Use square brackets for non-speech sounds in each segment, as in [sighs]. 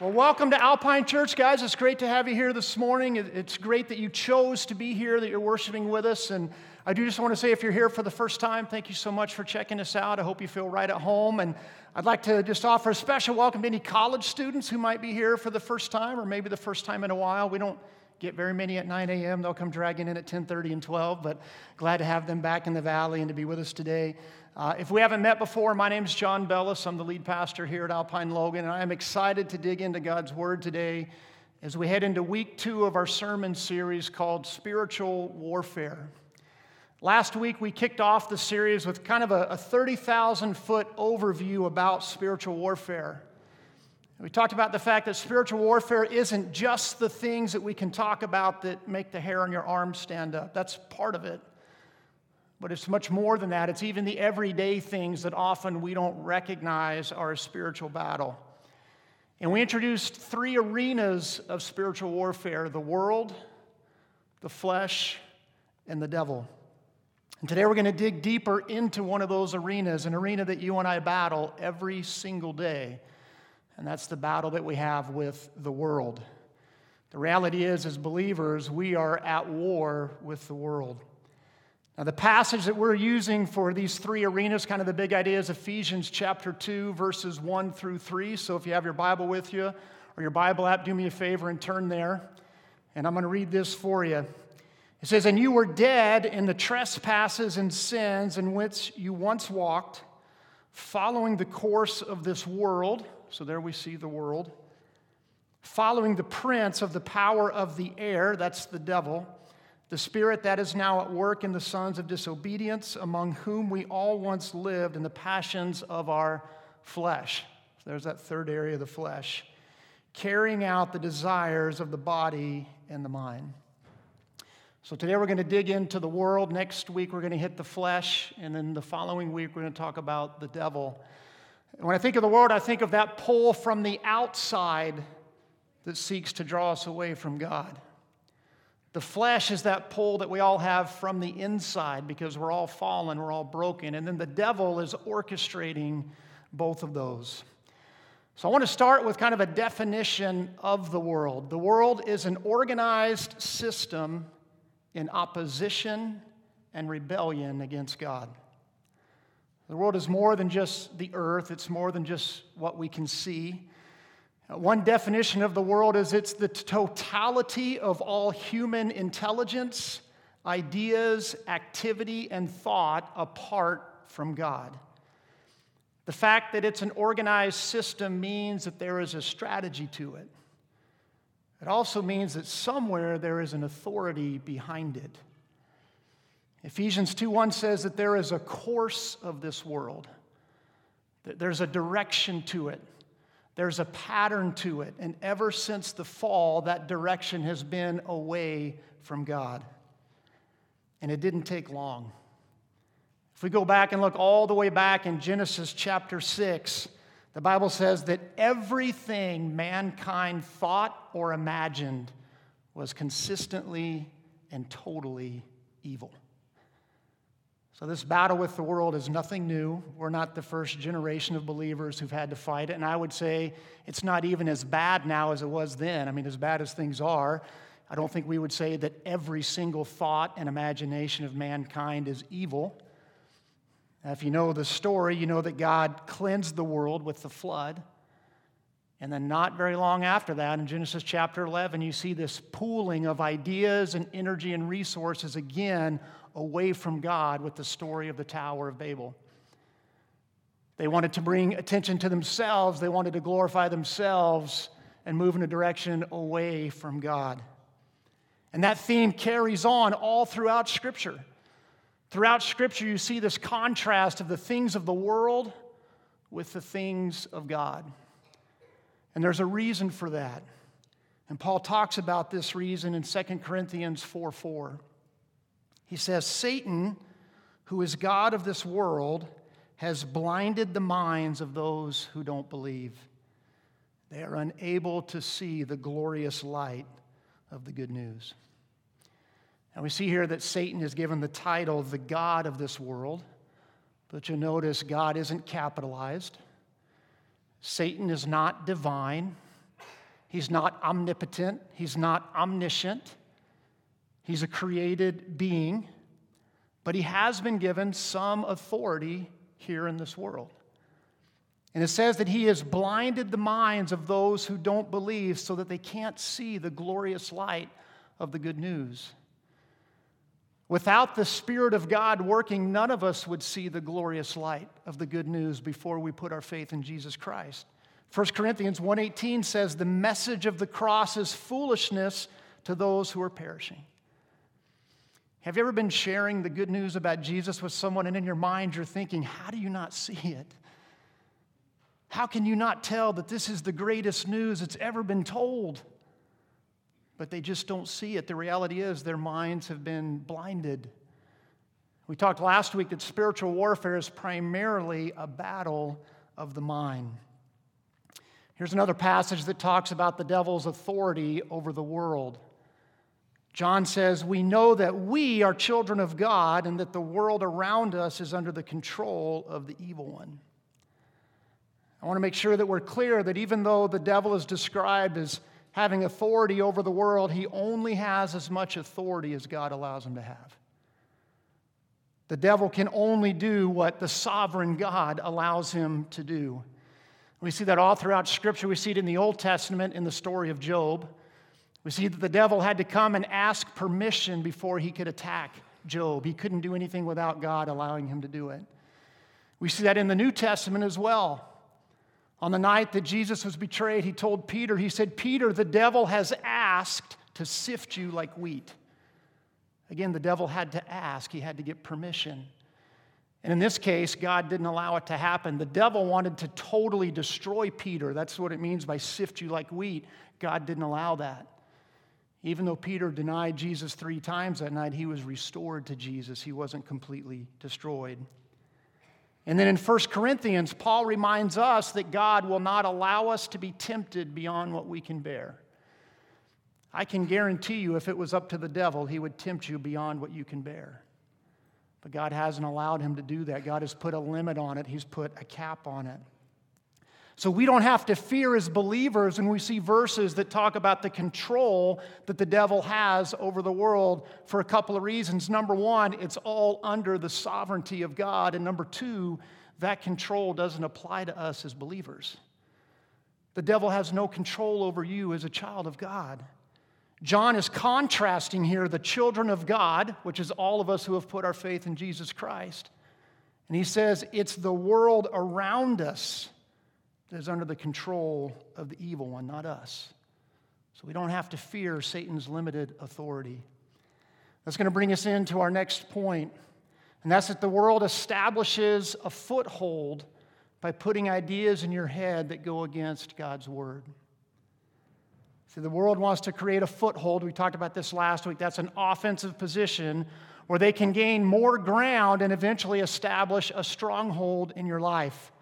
Well, welcome to Alpine Church, guys. It's great to have you here this morning. It's great that you chose to be here, that you're worshiping with us. And I do just want to say, if you're here for the first time, thank you so much for checking us out. I hope you feel right at home. And I'd like to just offer a special welcome to any college students who might be here for the first time, or maybe the first time in a while. We don't get very many at 9 a.m. They'll come dragging in at 10:30 and 12. But glad to have them back in the valley and to be with us today. Uh, if we haven't met before, my name is John Bellis. I'm the lead pastor here at Alpine Logan, and I am excited to dig into God's Word today as we head into week two of our sermon series called Spiritual Warfare. Last week, we kicked off the series with kind of a, a 30,000 foot overview about spiritual warfare. We talked about the fact that spiritual warfare isn't just the things that we can talk about that make the hair on your arm stand up, that's part of it. But it's much more than that. It's even the everyday things that often we don't recognize are a spiritual battle. And we introduced three arenas of spiritual warfare the world, the flesh, and the devil. And today we're going to dig deeper into one of those arenas, an arena that you and I battle every single day. And that's the battle that we have with the world. The reality is, as believers, we are at war with the world. Now, the passage that we're using for these three arenas, kind of the big idea, is Ephesians chapter 2, verses 1 through 3. So if you have your Bible with you or your Bible app, do me a favor and turn there. And I'm going to read this for you. It says, And you were dead in the trespasses and sins in which you once walked, following the course of this world. So there we see the world. Following the prince of the power of the air, that's the devil the spirit that is now at work in the sons of disobedience, among whom we all once lived in the passions of our flesh. So there's that third area of the flesh. Carrying out the desires of the body and the mind. So today we're going to dig into the world. Next week we're going to hit the flesh. And then the following week we're going to talk about the devil. And when I think of the world, I think of that pull from the outside that seeks to draw us away from God. The flesh is that pull that we all have from the inside because we're all fallen, we're all broken. And then the devil is orchestrating both of those. So I want to start with kind of a definition of the world. The world is an organized system in opposition and rebellion against God. The world is more than just the earth, it's more than just what we can see. One definition of the world is it's the totality of all human intelligence, ideas, activity, and thought apart from God. The fact that it's an organized system means that there is a strategy to it. It also means that somewhere there is an authority behind it. Ephesians 2:1 says that there is a course of this world. That there's a direction to it. There's a pattern to it. And ever since the fall, that direction has been away from God. And it didn't take long. If we go back and look all the way back in Genesis chapter 6, the Bible says that everything mankind thought or imagined was consistently and totally evil. So, this battle with the world is nothing new. We're not the first generation of believers who've had to fight it. And I would say it's not even as bad now as it was then. I mean, as bad as things are, I don't think we would say that every single thought and imagination of mankind is evil. Now, if you know the story, you know that God cleansed the world with the flood. And then, not very long after that, in Genesis chapter 11, you see this pooling of ideas and energy and resources again away from God with the story of the Tower of Babel. They wanted to bring attention to themselves, they wanted to glorify themselves and move in a direction away from God. And that theme carries on all throughout Scripture. Throughout Scripture, you see this contrast of the things of the world with the things of God. And there's a reason for that. And Paul talks about this reason in 2 Corinthians 4 4. He says, Satan, who is God of this world, has blinded the minds of those who don't believe. They are unable to see the glorious light of the good news. And we see here that Satan is given the title the God of this world, but you'll notice God isn't capitalized. Satan is not divine. He's not omnipotent. He's not omniscient. He's a created being, but he has been given some authority here in this world. And it says that he has blinded the minds of those who don't believe so that they can't see the glorious light of the good news. Without the Spirit of God working, none of us would see the glorious light of the good news before we put our faith in Jesus Christ. 1 Corinthians 1:18 says the message of the cross is foolishness to those who are perishing. Have you ever been sharing the good news about Jesus with someone and in your mind you're thinking, how do you not see it? How can you not tell that this is the greatest news that's ever been told? But they just don't see it. The reality is their minds have been blinded. We talked last week that spiritual warfare is primarily a battle of the mind. Here's another passage that talks about the devil's authority over the world. John says, We know that we are children of God and that the world around us is under the control of the evil one. I want to make sure that we're clear that even though the devil is described as having authority over the world, he only has as much authority as God allows him to have. The devil can only do what the sovereign God allows him to do. We see that all throughout Scripture. We see it in the Old Testament in the story of Job. We see that the devil had to come and ask permission before he could attack Job. He couldn't do anything without God allowing him to do it. We see that in the New Testament as well. On the night that Jesus was betrayed, he told Peter, he said, Peter, the devil has asked to sift you like wheat. Again, the devil had to ask, he had to get permission. And in this case, God didn't allow it to happen. The devil wanted to totally destroy Peter. That's what it means by sift you like wheat. God didn't allow that. Even though Peter denied Jesus three times that night, he was restored to Jesus. He wasn't completely destroyed. And then in 1 Corinthians, Paul reminds us that God will not allow us to be tempted beyond what we can bear. I can guarantee you, if it was up to the devil, he would tempt you beyond what you can bear. But God hasn't allowed him to do that. God has put a limit on it, He's put a cap on it. So we don't have to fear as believers when we see verses that talk about the control that the devil has over the world for a couple of reasons. Number one, it's all under the sovereignty of God. And number two, that control doesn't apply to us as believers. The devil has no control over you as a child of God. John is contrasting here the children of God, which is all of us who have put our faith in Jesus Christ. And he says it's the world around us that is under the control of the evil one, not us. So we don't have to fear Satan's limited authority. That's going to bring us into our next point, and that's that the world establishes a foothold by putting ideas in your head that go against God's word. See, the world wants to create a foothold. We talked about this last week. That's an offensive position where they can gain more ground and eventually establish a stronghold in your life.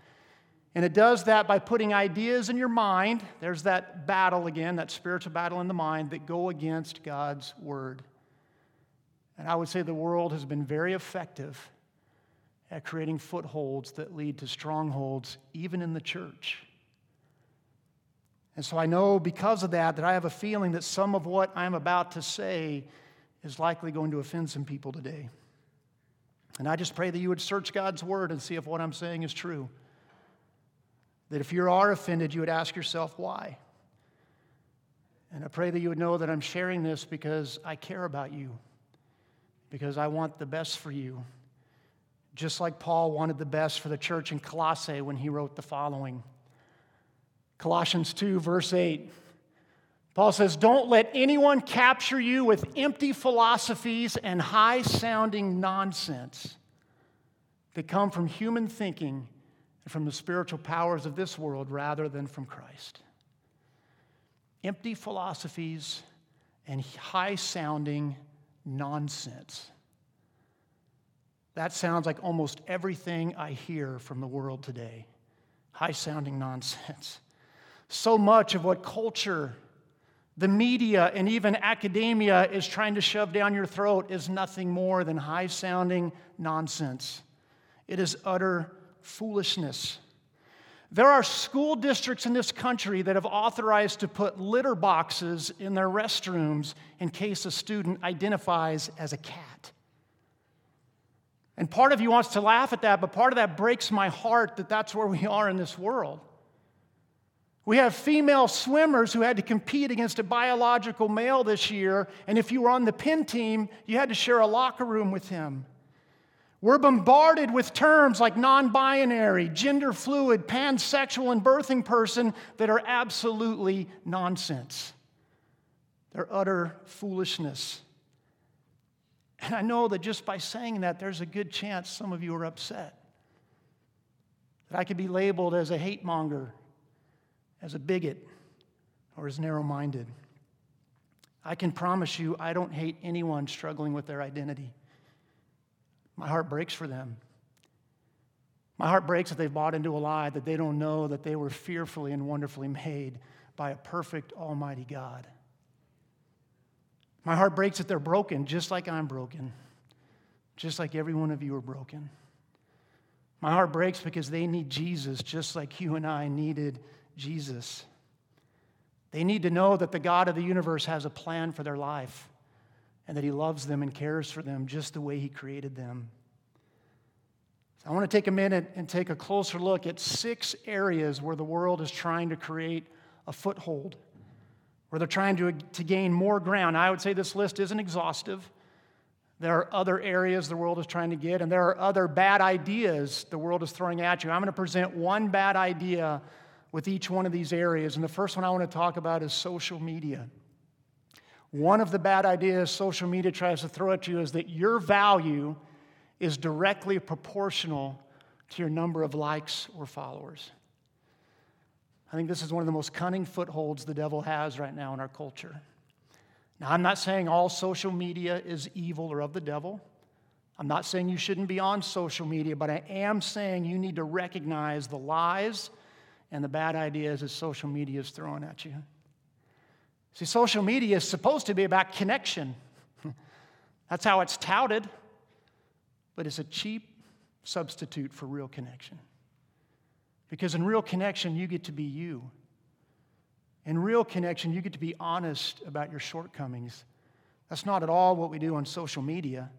And it does that by putting ideas in your mind. There's that battle again, that spiritual battle in the mind that go against God's word. And I would say the world has been very effective at creating footholds that lead to strongholds, even in the church. And so I know because of that that I have a feeling that some of what I'm about to say is likely going to offend some people today. And I just pray that you would search God's word and see if what I'm saying is true. That if you are offended, you would ask yourself, why? And I pray that you would know that I'm sharing this because I care about you, because I want the best for you. Just like Paul wanted the best for the church in Colossae when he wrote the following Colossians 2, verse 8. Paul says, Don't let anyone capture you with empty philosophies and high sounding nonsense that come from human thinking and from the spiritual powers of this world rather than from Christ. Empty philosophies and high sounding nonsense. That sounds like almost everything I hear from the world today high sounding nonsense. So much of what culture, the media, and even academia is trying to shove down your throat is nothing more than high sounding nonsense. It is utter foolishness. There are school districts in this country that have authorized to put litter boxes in their restrooms in case a student identifies as a cat. And part of you wants to laugh at that, but part of that breaks my heart that that's where we are in this world. We have female swimmers who had to compete against a biological male this year, and if you were on the Penn team, you had to share a locker room with him. We're bombarded with terms like non binary, gender fluid, pansexual, and birthing person that are absolutely nonsense. They're utter foolishness. And I know that just by saying that, there's a good chance some of you are upset. That I could be labeled as a hate monger, as a bigot, or as narrow minded. I can promise you, I don't hate anyone struggling with their identity. My heart breaks for them. My heart breaks that they've bought into a lie, that they don't know that they were fearfully and wonderfully made by a perfect, almighty God. My heart breaks that they're broken, just like I'm broken, just like every one of you are broken. My heart breaks because they need Jesus, just like you and I needed Jesus. They need to know that the God of the universe has a plan for their life and that He loves them and cares for them just the way He created them. So I want to take a minute and take a closer look at six areas where the world is trying to create a foothold, where they're trying to, to gain more ground. I would say this list isn't exhaustive. There are other areas the world is trying to get, and there are other bad ideas the world is throwing at you. I'm going to present one bad idea with each one of these areas. And the first one I want to talk about is social media. One of the bad ideas social media tries to throw at you is that your value is directly proportional to your number of likes or followers. I think this is one of the most cunning footholds the devil has right now in our culture. Now, I'm not saying all social media is evil or of the devil. I'm not saying you shouldn't be on social media, but I am saying you need to recognize the lies and the bad ideas that social media is throwing at you. See, social media is supposed to be about connection. [laughs] That's how it's touted, but it's a cheap substitute for real connection. Because in real connection, you get to be you. In real connection, you get to be honest about your shortcomings. That's not at all what we do on social media.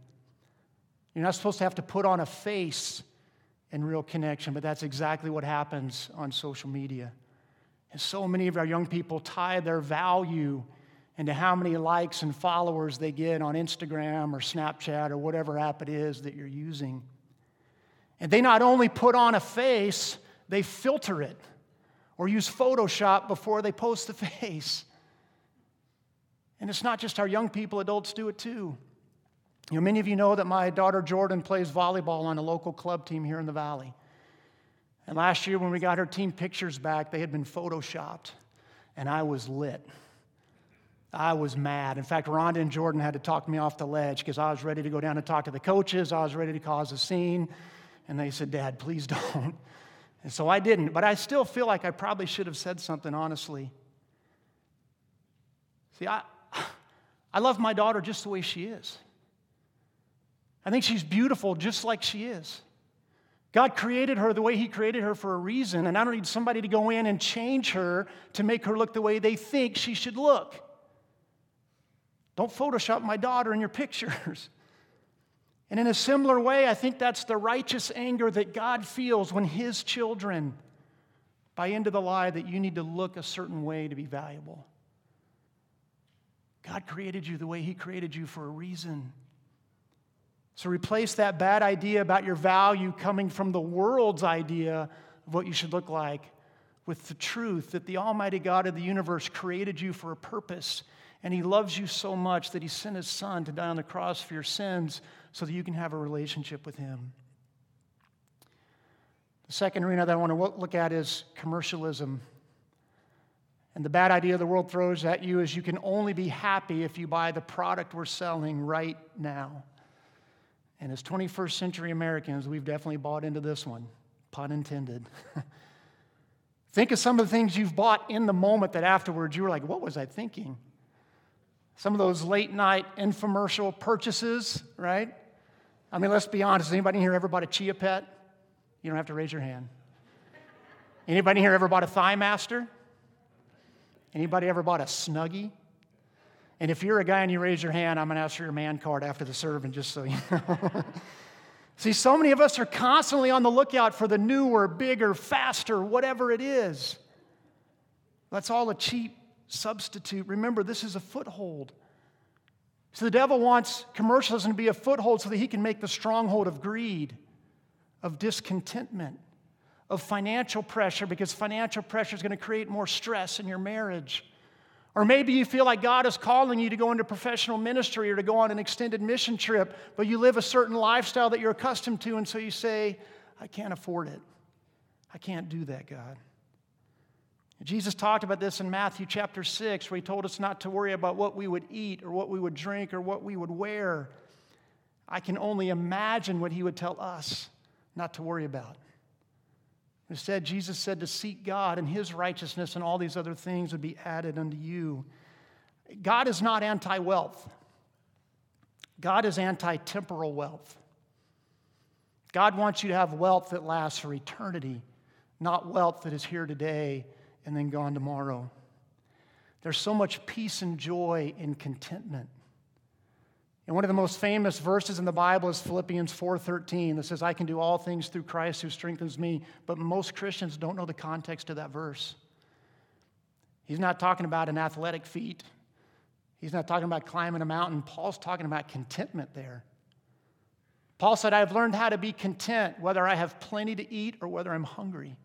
You're not supposed to have to put on a face in real connection, but that's exactly what happens on social media. And so many of our young people tie their value into how many likes and followers they get on Instagram or Snapchat or whatever app it is that you're using. And they not only put on a face, they filter it or use Photoshop before they post the [laughs] face. And it's not just our young people, adults do it too. You know, many of you know that my daughter Jordan plays volleyball on a local club team here in the valley. And last year, when we got her team pictures back, they had been photoshopped, and I was lit. I was mad. In fact, Rhonda and Jordan had to talk me off the ledge because I was ready to go down and talk to the coaches. I was ready to cause a scene. And they said, Dad, please [laughs] don't. And so I didn't. But I still feel like I probably should have said something honestly. See, I, [sighs] I love my daughter just the way she is. I think she's beautiful just like she is. God created her the way He created her for a reason, and I don't need somebody to go in and change her to make her look the way they think she should look. Don't Photoshop my daughter in your pictures. [laughs] And in a similar way, I think that's the righteous anger that God feels when His children buy into the lie that you need to look a certain way to be valuable. God created you the way He created you for a reason. So replace that bad idea about your value coming from the world's idea of what you should look like with the truth that the Almighty God of the universe created you for a purpose. And He loves you so much that He sent His Son to die on the cross for your sins so that you can have a relationship with Him. The second arena that I want to look at is commercialism. And the bad idea the world throws at you is you can only be happy if you buy the product we're selling right now. And as 21st century Americans, we've definitely bought into this one, pun intended. [laughs] Think of some of the things you've bought in the moment that afterwards you were like, what was I thinking? Some of those late night infomercial purchases, right? I mean, let's be honest. Has anybody here ever bought a Chia Pet? You don't have to raise your hand. Anybody here ever bought a Thigh Master? Anybody ever bought a Snuggie? And if you're a guy and you raise your hand, I'm going to ask for your man card after the serving, just so you [laughs] know. See, so many of us are constantly on the lookout for the newer, bigger, faster, whatever it is. That's all a cheap substitute. Remember, this is a foothold. So the devil wants commercialism to be a foothold so that he can make the stronghold of greed, of discontentment, of financial pressure, because financial pressure is going to create more stress in your marriage. Or maybe you feel like God is calling you to go into professional ministry or to go on an extended mission trip, but you live a certain lifestyle that you're accustomed to, and so you say, I can't afford it. I can't do that, God. Jesus talked about this in Matthew chapter 6, where he told us not to worry about what we would eat or what we would drink or what we would wear. I can only imagine what he would tell us not to worry about. Instead, Jesus said to seek God and his righteousness, and all these other things would be added unto you. God is not anti wealth, God is anti temporal wealth. God wants you to have wealth that lasts for eternity, not wealth that is here today and then gone tomorrow. There's so much peace and joy and contentment. And one of the most famous verses in the Bible is Philippians 4:13 that says I can do all things through Christ who strengthens me, but most Christians don't know the context of that verse. He's not talking about an athletic feat. He's not talking about climbing a mountain. Paul's talking about contentment there. Paul said, I've learned how to be content whether I have plenty to eat or whether I'm hungry.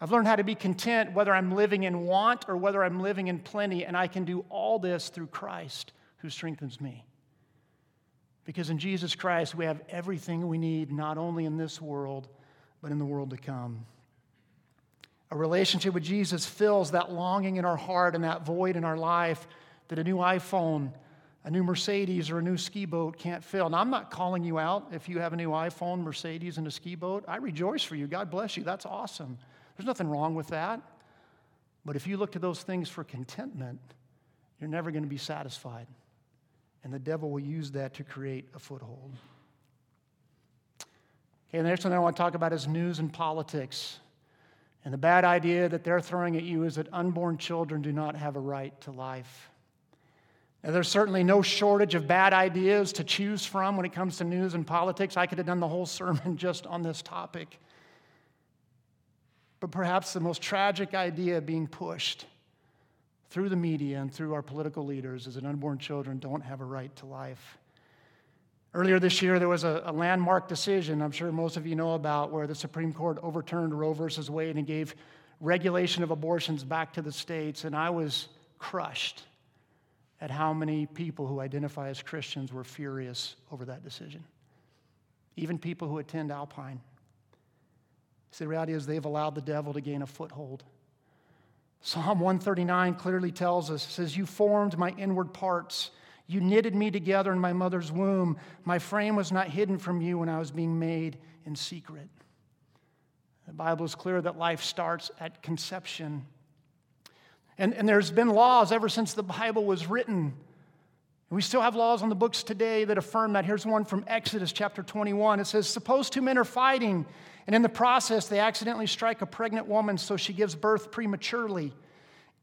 I've learned how to be content whether I'm living in want or whether I'm living in plenty, and I can do all this through Christ who strengthens me. Because in Jesus Christ, we have everything we need, not only in this world, but in the world to come. A relationship with Jesus fills that longing in our heart and that void in our life that a new iPhone, a new Mercedes, or a new ski boat can't fill. Now, I'm not calling you out if you have a new iPhone, Mercedes, and a ski boat. I rejoice for you. God bless you. That's awesome. There's nothing wrong with that. But if you look to those things for contentment, you're never going to be satisfied. And the devil will use that to create a foothold. Okay, the next one I want to talk about is news and politics. And the bad idea that they're throwing at you is that unborn children do not have a right to life. Now, there's certainly no shortage of bad ideas to choose from when it comes to news and politics. I could have done the whole sermon [laughs] just on this topic. But perhaps the most tragic idea being pushed through the media and through our political leaders is that unborn children don't have a right to life. Earlier this year, there was a, a, landmark decision I'm sure most of you know about where the Supreme Court overturned Roe versus Wade and gave regulation of abortions back to the states. And I was crushed at how many people who identify as Christians were furious over that decision, even people who attend Alpine. See, the reality is they've allowed the devil to gain a foothold. Psalm 139 clearly tells us, says, You formed my inward parts. You knitted me together in my mother's womb. My frame was not hidden from you when I was being made in secret. The Bible is clear that life starts at conception. And, and there's been laws ever since the Bible was written we still have laws on the books today that affirm that. Here's one from Exodus chapter 21. It says, Suppose two men are fighting, and in the process they accidentally strike a pregnant woman so she gives birth prematurely.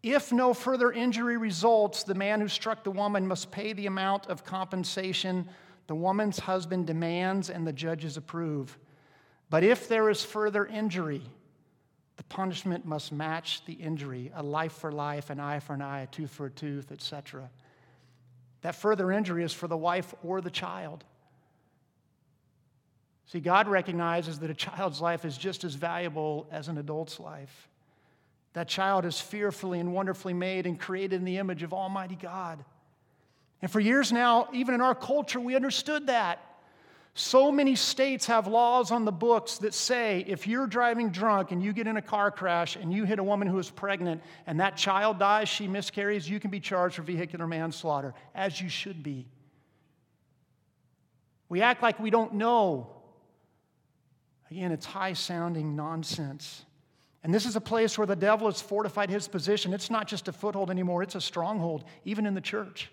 If no further injury results, the man who struck the woman must pay the amount of compensation the woman's husband demands and the judges approve. But if there is further injury, the punishment must match the injury a life for life, an eye for an eye, a tooth for a tooth, etc. That further injury is for the wife or the child. See, God recognizes that a child's life is just as valuable as an adult's life. That child is fearfully and wonderfully made and created in the image of Almighty God. And for years now, even in our culture, we understood that. So many states have laws on the books that say if you're driving drunk and you get in a car crash and you hit a woman who is pregnant and that child dies, she miscarries, you can be charged for vehicular manslaughter, as you should be. We act like we don't know. Again, it's high sounding nonsense. And this is a place where the devil has fortified his position. It's not just a foothold anymore, it's a stronghold, even in the church.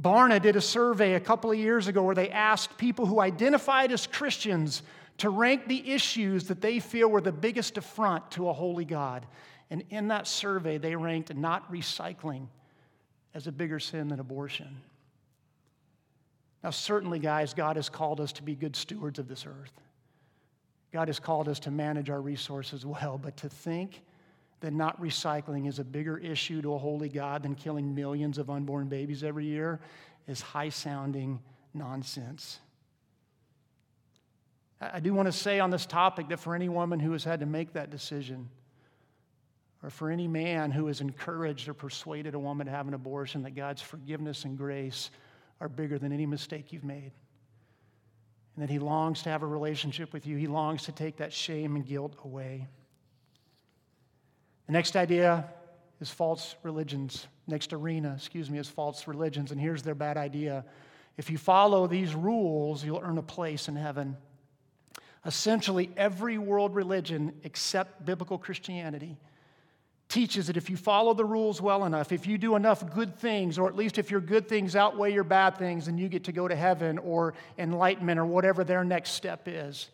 Barna did a survey a couple of years ago where they asked people who identified as Christians to rank the issues that they feel were the biggest affront to a holy God. And in that survey, they ranked not recycling as a bigger sin than abortion. Now, certainly, guys, God has called us to be good stewards of this earth. God has called us to manage our resources well, but to think that not recycling is a bigger issue to a holy God than killing millions of unborn babies every year is high sounding nonsense. I do want to say on this topic that for any woman who has had to make that decision, or for any man who has encouraged or persuaded a woman to have an abortion, that God's forgiveness and grace are bigger than any mistake you've made. And that He longs to have a relationship with you, He longs to take that shame and guilt away. The next idea is false religions. Next arena, excuse me, is false religions. And here's their bad idea if you follow these rules, you'll earn a place in heaven. Essentially, every world religion except biblical Christianity teaches that if you follow the rules well enough, if you do enough good things, or at least if your good things outweigh your bad things, then you get to go to heaven or enlightenment or whatever their next step is.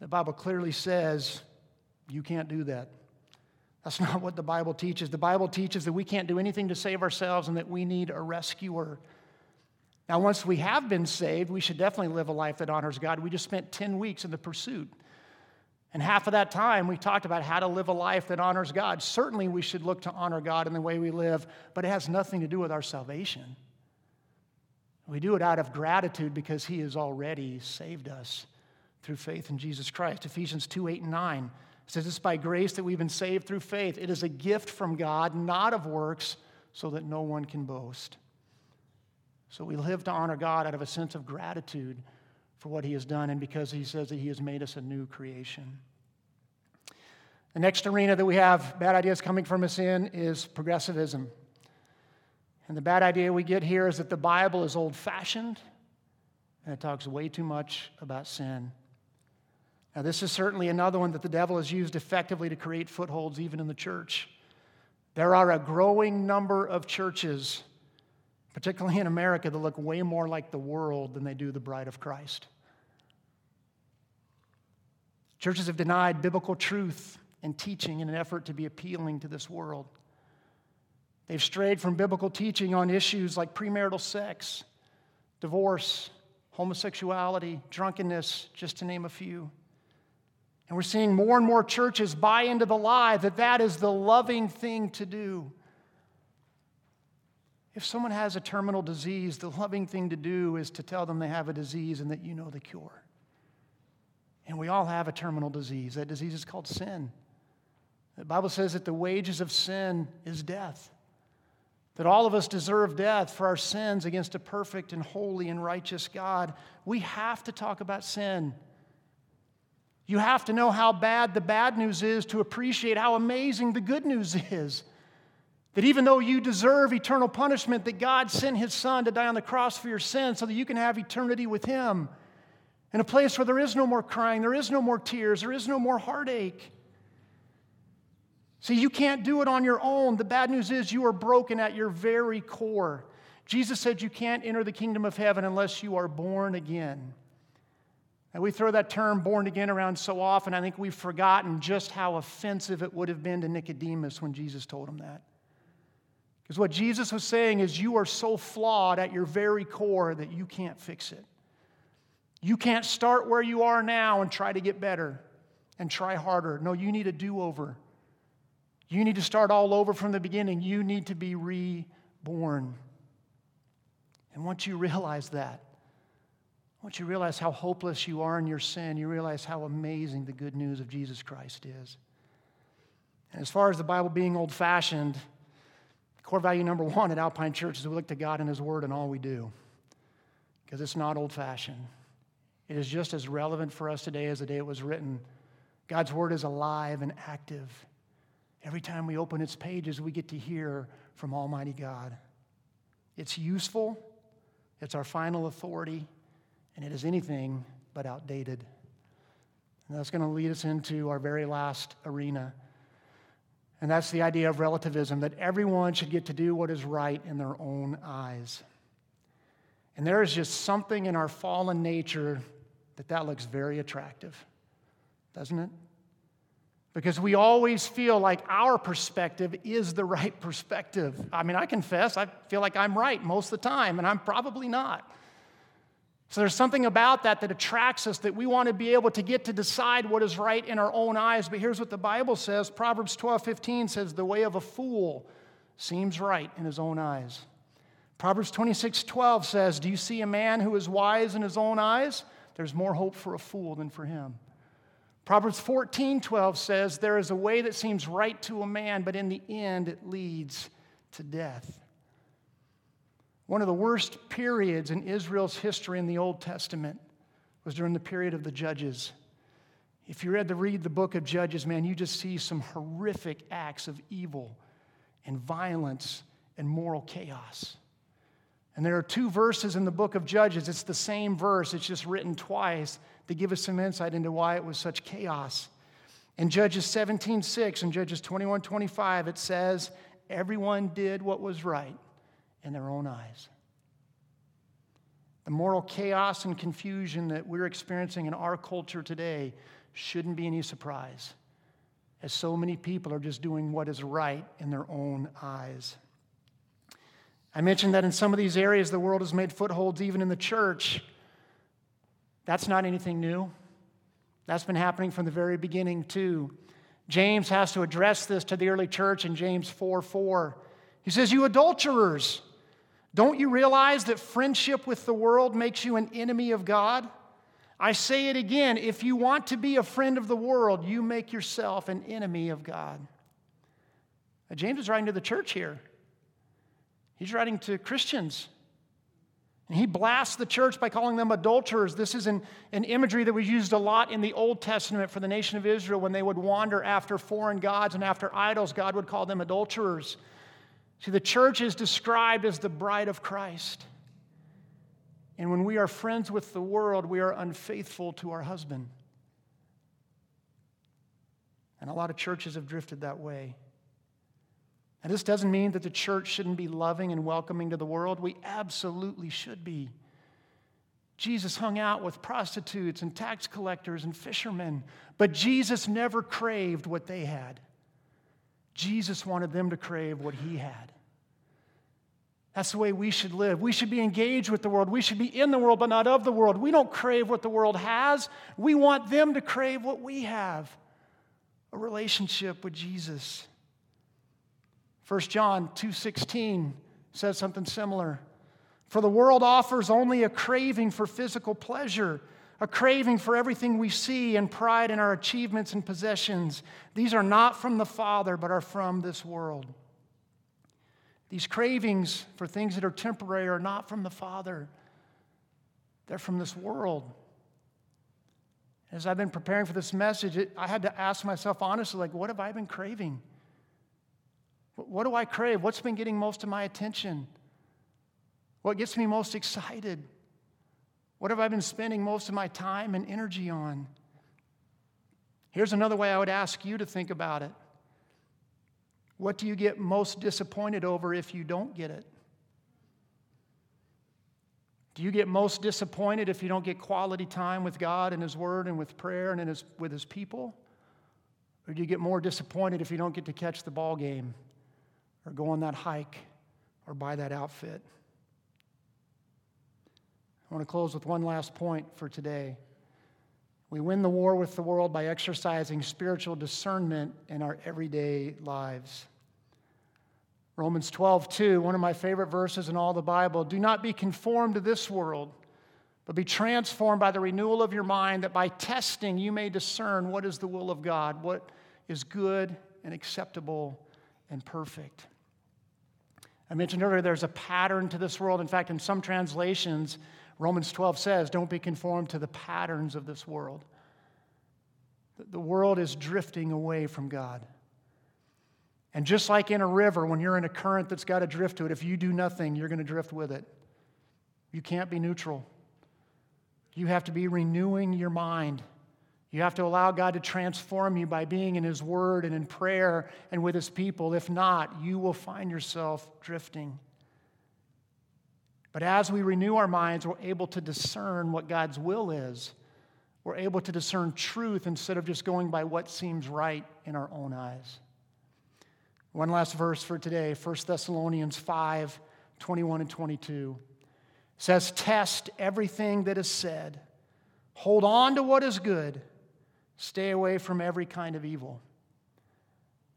The Bible clearly says you can't do that. That's not what the Bible teaches. The Bible teaches that we can't do anything to save ourselves and that we need a rescuer. Now, once we have been saved, we should definitely live a life that honors God. We just spent 10 weeks in the pursuit. And half of that time, we talked about how to live a life that honors God. Certainly, we should look to honor God in the way we live, but it has nothing to do with our salvation. We do it out of gratitude because He has already saved us through faith in Jesus Christ. Ephesians 2 8 and 9 it says it's by grace that we've been saved through faith. It is a gift from God, not of works, so that no one can boast. So we live to honor God out of a sense of gratitude for what He has done and because He says that He has made us a new creation. The next arena that we have bad ideas coming from us in is progressivism. And the bad idea we get here is that the Bible is old fashioned and it talks way too much about sin. Now, this is certainly another one that the devil has used effectively to create footholds even in the church. There are a growing number of churches, particularly in America, that look way more like the world than they do the bride of Christ. Churches have denied biblical truth and teaching in an effort to be appealing to this world. They've strayed from biblical teaching on issues like premarital sex, divorce, homosexuality, drunkenness, just to name a few. And we're seeing more and more churches buy into the lie that that is the loving thing to do. If someone has a terminal disease, the loving thing to do is to tell them they have a disease and that you know the cure. And we all have a terminal disease. That disease is called sin. The Bible says that the wages of sin is death. That all of us deserve death for our sins against a perfect and holy and righteous God. We have to talk about sin. You have to know how bad the bad news is to appreciate how amazing the good news [laughs] is. That even though you deserve eternal punishment, that God sent his son to die on the cross for your sins so that you can have eternity with him in a place where there is no more crying, there is no more tears, there is no more heartache. See, you can't do it on your own. The bad news is you are broken at your very core. Jesus said you can't enter the kingdom of heaven unless you are born again. And we throw that term born again around so often, I think we've forgotten just how offensive it would have been to Nicodemus when Jesus told him that. Because what Jesus was saying is, you are so flawed at your very core that you can't fix it. You can't start where you are now and try to get better and try harder. No, you need a do over. You need to start all over from the beginning. You need to be reborn. And once you realize that, once you realize how hopeless you are in your sin, you realize how amazing the good news of Jesus Christ is. And as far as the Bible being old fashioned, core value number one at Alpine Church is we look to God and His Word in all we do because it's not old fashioned. It is just as relevant for us today as the day it was written. God's Word is alive and active. Every time we open its pages, we get to hear from Almighty God. It's useful, it's our final authority, and it is anything but outdated. And that's going to lead us into our very last arena. And that's the idea of relativism that everyone should get to do what is right in their own eyes. And there is just something in our fallen nature that that looks very attractive, doesn't it? Because we always feel like our perspective is the right [laughs] perspective. I mean, I confess, I feel like I'm right most of the time, and I'm probably not. So there's something about that that attracts us that we want to be able to get to decide what is right in our own eyes. But here's what the Bible says Proverbs 12 15 says, The way of a fool seems right in his own eyes. Proverbs 26 12 says, Do you see a man who is wise in his own eyes? There's more hope for a fool than for him. Proverbs 14 12 says, There is a way that seems right to a man, but in the end it leads to death. One of the worst periods in Israel's history in the Old Testament was during the period of the Judges. If you read the read the book of Judges, man, you just see some horrific acts of evil and violence and moral chaos. And there are two verses in the book of Judges. It's the same verse, it's just written twice to give us some insight into why it was such chaos. In Judges 17 6 and Judges 21 25, it says, Everyone did what was right in their own eyes. The moral chaos and confusion that we're experiencing in our culture today shouldn't be any surprise, as so many people are just doing what is right in their own eyes. I mentioned that in some of these areas, the world has made footholds even in the church. That's not anything new. That's been happening from the very beginning, too. James has to address this to the early church in James 4 4. He says, You adulterers, don't you realize that friendship with the world makes you an enemy of God? I say it again if you want to be a friend of the world, you make yourself an enemy of God. Now, James is writing to the church here. He's writing to Christians. And he blasts the church by calling them adulterers. This is an, an imagery that was used a lot in the Old Testament for the nation of Israel when they would wander after foreign gods and after idols. God would call them adulterers. See, the church is described as the bride of Christ. And when we are friends with the world, we are unfaithful to our husband. And a lot of churches have drifted that way. And this doesn't mean that the church shouldn't be loving and welcoming to the world. We absolutely should be. Jesus hung out with prostitutes and tax collectors and fishermen, but Jesus never craved what they had. Jesus wanted them to crave what he had. That's the way we should live. We should be engaged with the world. We should be in the world, but not of the world. We don't crave what the world has. We want them to crave what we have a relationship with Jesus. 1 John 2:16 says something similar. For the world offers only a craving for physical pleasure, a craving for everything we see and pride in our achievements and possessions. These are not from the Father, but are from this world. These cravings for things that are temporary are not from the Father, they're from this world. As I've been preparing for this message, it, I had to ask myself honestly, like, what have I been craving? What do I crave? What's been getting most of my attention? What gets me most excited? What have I been spending most of my time and energy on? Here's another way I would ask you to think about it. What do you get most disappointed over if you don't get it? Do you get most disappointed if you don't get quality time with God and His Word and with prayer and his, with His people? Or do you get more disappointed if you don't get to catch the ball game or go on that hike or buy that outfit. I want to close with one last point for today. We win the war with the world by exercising spiritual discernment in our everyday lives. Romans 12, 2, one of my favorite verses in all the Bible. Do not be conformed to this world, but be transformed by the renewal of your mind, that by testing you may discern what is the will of God, what is good and acceptable and perfect. I mentioned earlier there's a pattern to this world. In fact, in some translations, Romans 12 says, Don't be conformed to the patterns of this world. The world is drifting away from God. And just like in a river, when you're in a current that's got to drift to it, if you do nothing, you're going to drift with it. You can't be neutral. You have to be renewing your mind you have to allow God to transform you by being in His Word and in prayer and with His people. If not, you will find yourself drifting. But as we renew our minds, we're able to discern what God's will is we're able to discern truth instead of just going by what seems right in our own eyes. One last verse for today 1 Thessalonians 5 21 and 22 says, Test everything that is said, hold on to what is good, stay away from every kind of evil.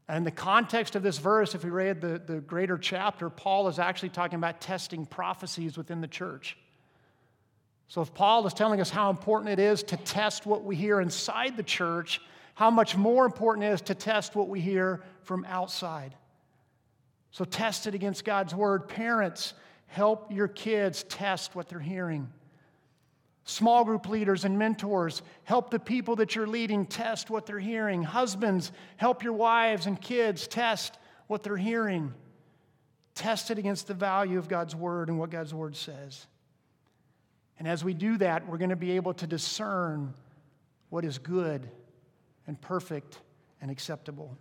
And the context of this verse, if we read the, the greater chapter, Paul is actually talking about testing prophecies within the church. So if Paul is telling us how important it is to test what we hear inside the church, how much more important it is to test what we hear from outside. So test it against God's word. Parents, help your kids test what they're hearing. Small group leaders and mentors, help the people that you're leading test what they're hearing. Husbands, help your wives and kids test what they're hearing. Test it against the value of God's word and what God's word says. And as we do that, we're going to be able to discern what is good and perfect and acceptable.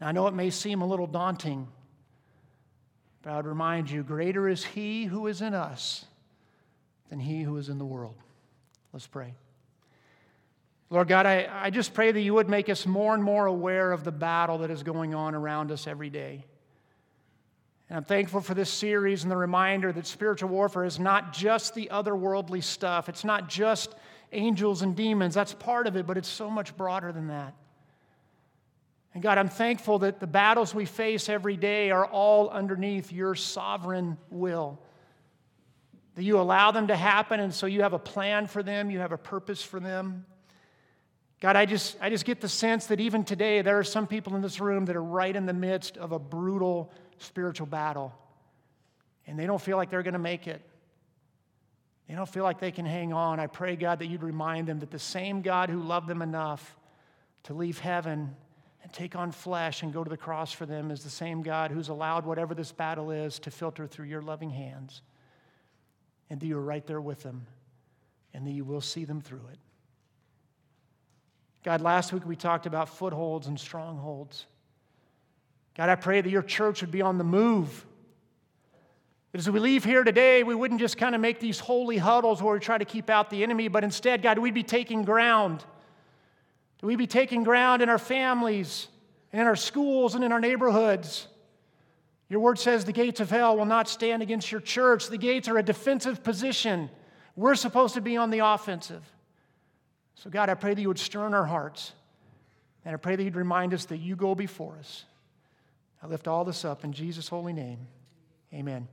Now, I know it may seem a little daunting, but I would remind you greater is He who is in us than He who is in the world. Let's pray. Lord God, I, I just pray that you would make us more and more aware of the battle that is going on around us every day. And I'm thankful for this series and the reminder that spiritual warfare is not just the otherworldly stuff. It's not just angels and demons. That's part of it, but it's so much broader than that. And God, I'm thankful that the battles we face every day are all underneath your sovereign will. That you allow them to happen, and so you have a plan for them, you have a purpose for them. God, I just, I just get the sense that even today there are some people in this room that are right in the midst of a brutal spiritual battle, and they don't feel like they're going to make it. They don't feel like they can hang on. I pray, God, that you'd remind them that the same God who loved them enough to leave heaven and take on flesh and go to the cross for them is the same God who's allowed whatever this battle is to filter through your loving hands. And that you're right there with them and that you will see them through it. God, last week we talked about footholds and strongholds. God, I pray that your church would be on the move. That as we leave here today, we wouldn't just kind of make these holy huddles where we try to keep out the enemy, but instead, God, we'd be taking ground. We'd be taking ground in our families, and in our schools, and in our neighborhoods. Your word says the gates of hell will not stand against your church. The gates are a defensive position. We're supposed to be on the offensive. So, God, I pray that you would stir in our hearts. And I pray that you'd remind us that you go before us. I lift all this up in Jesus' holy name. Amen.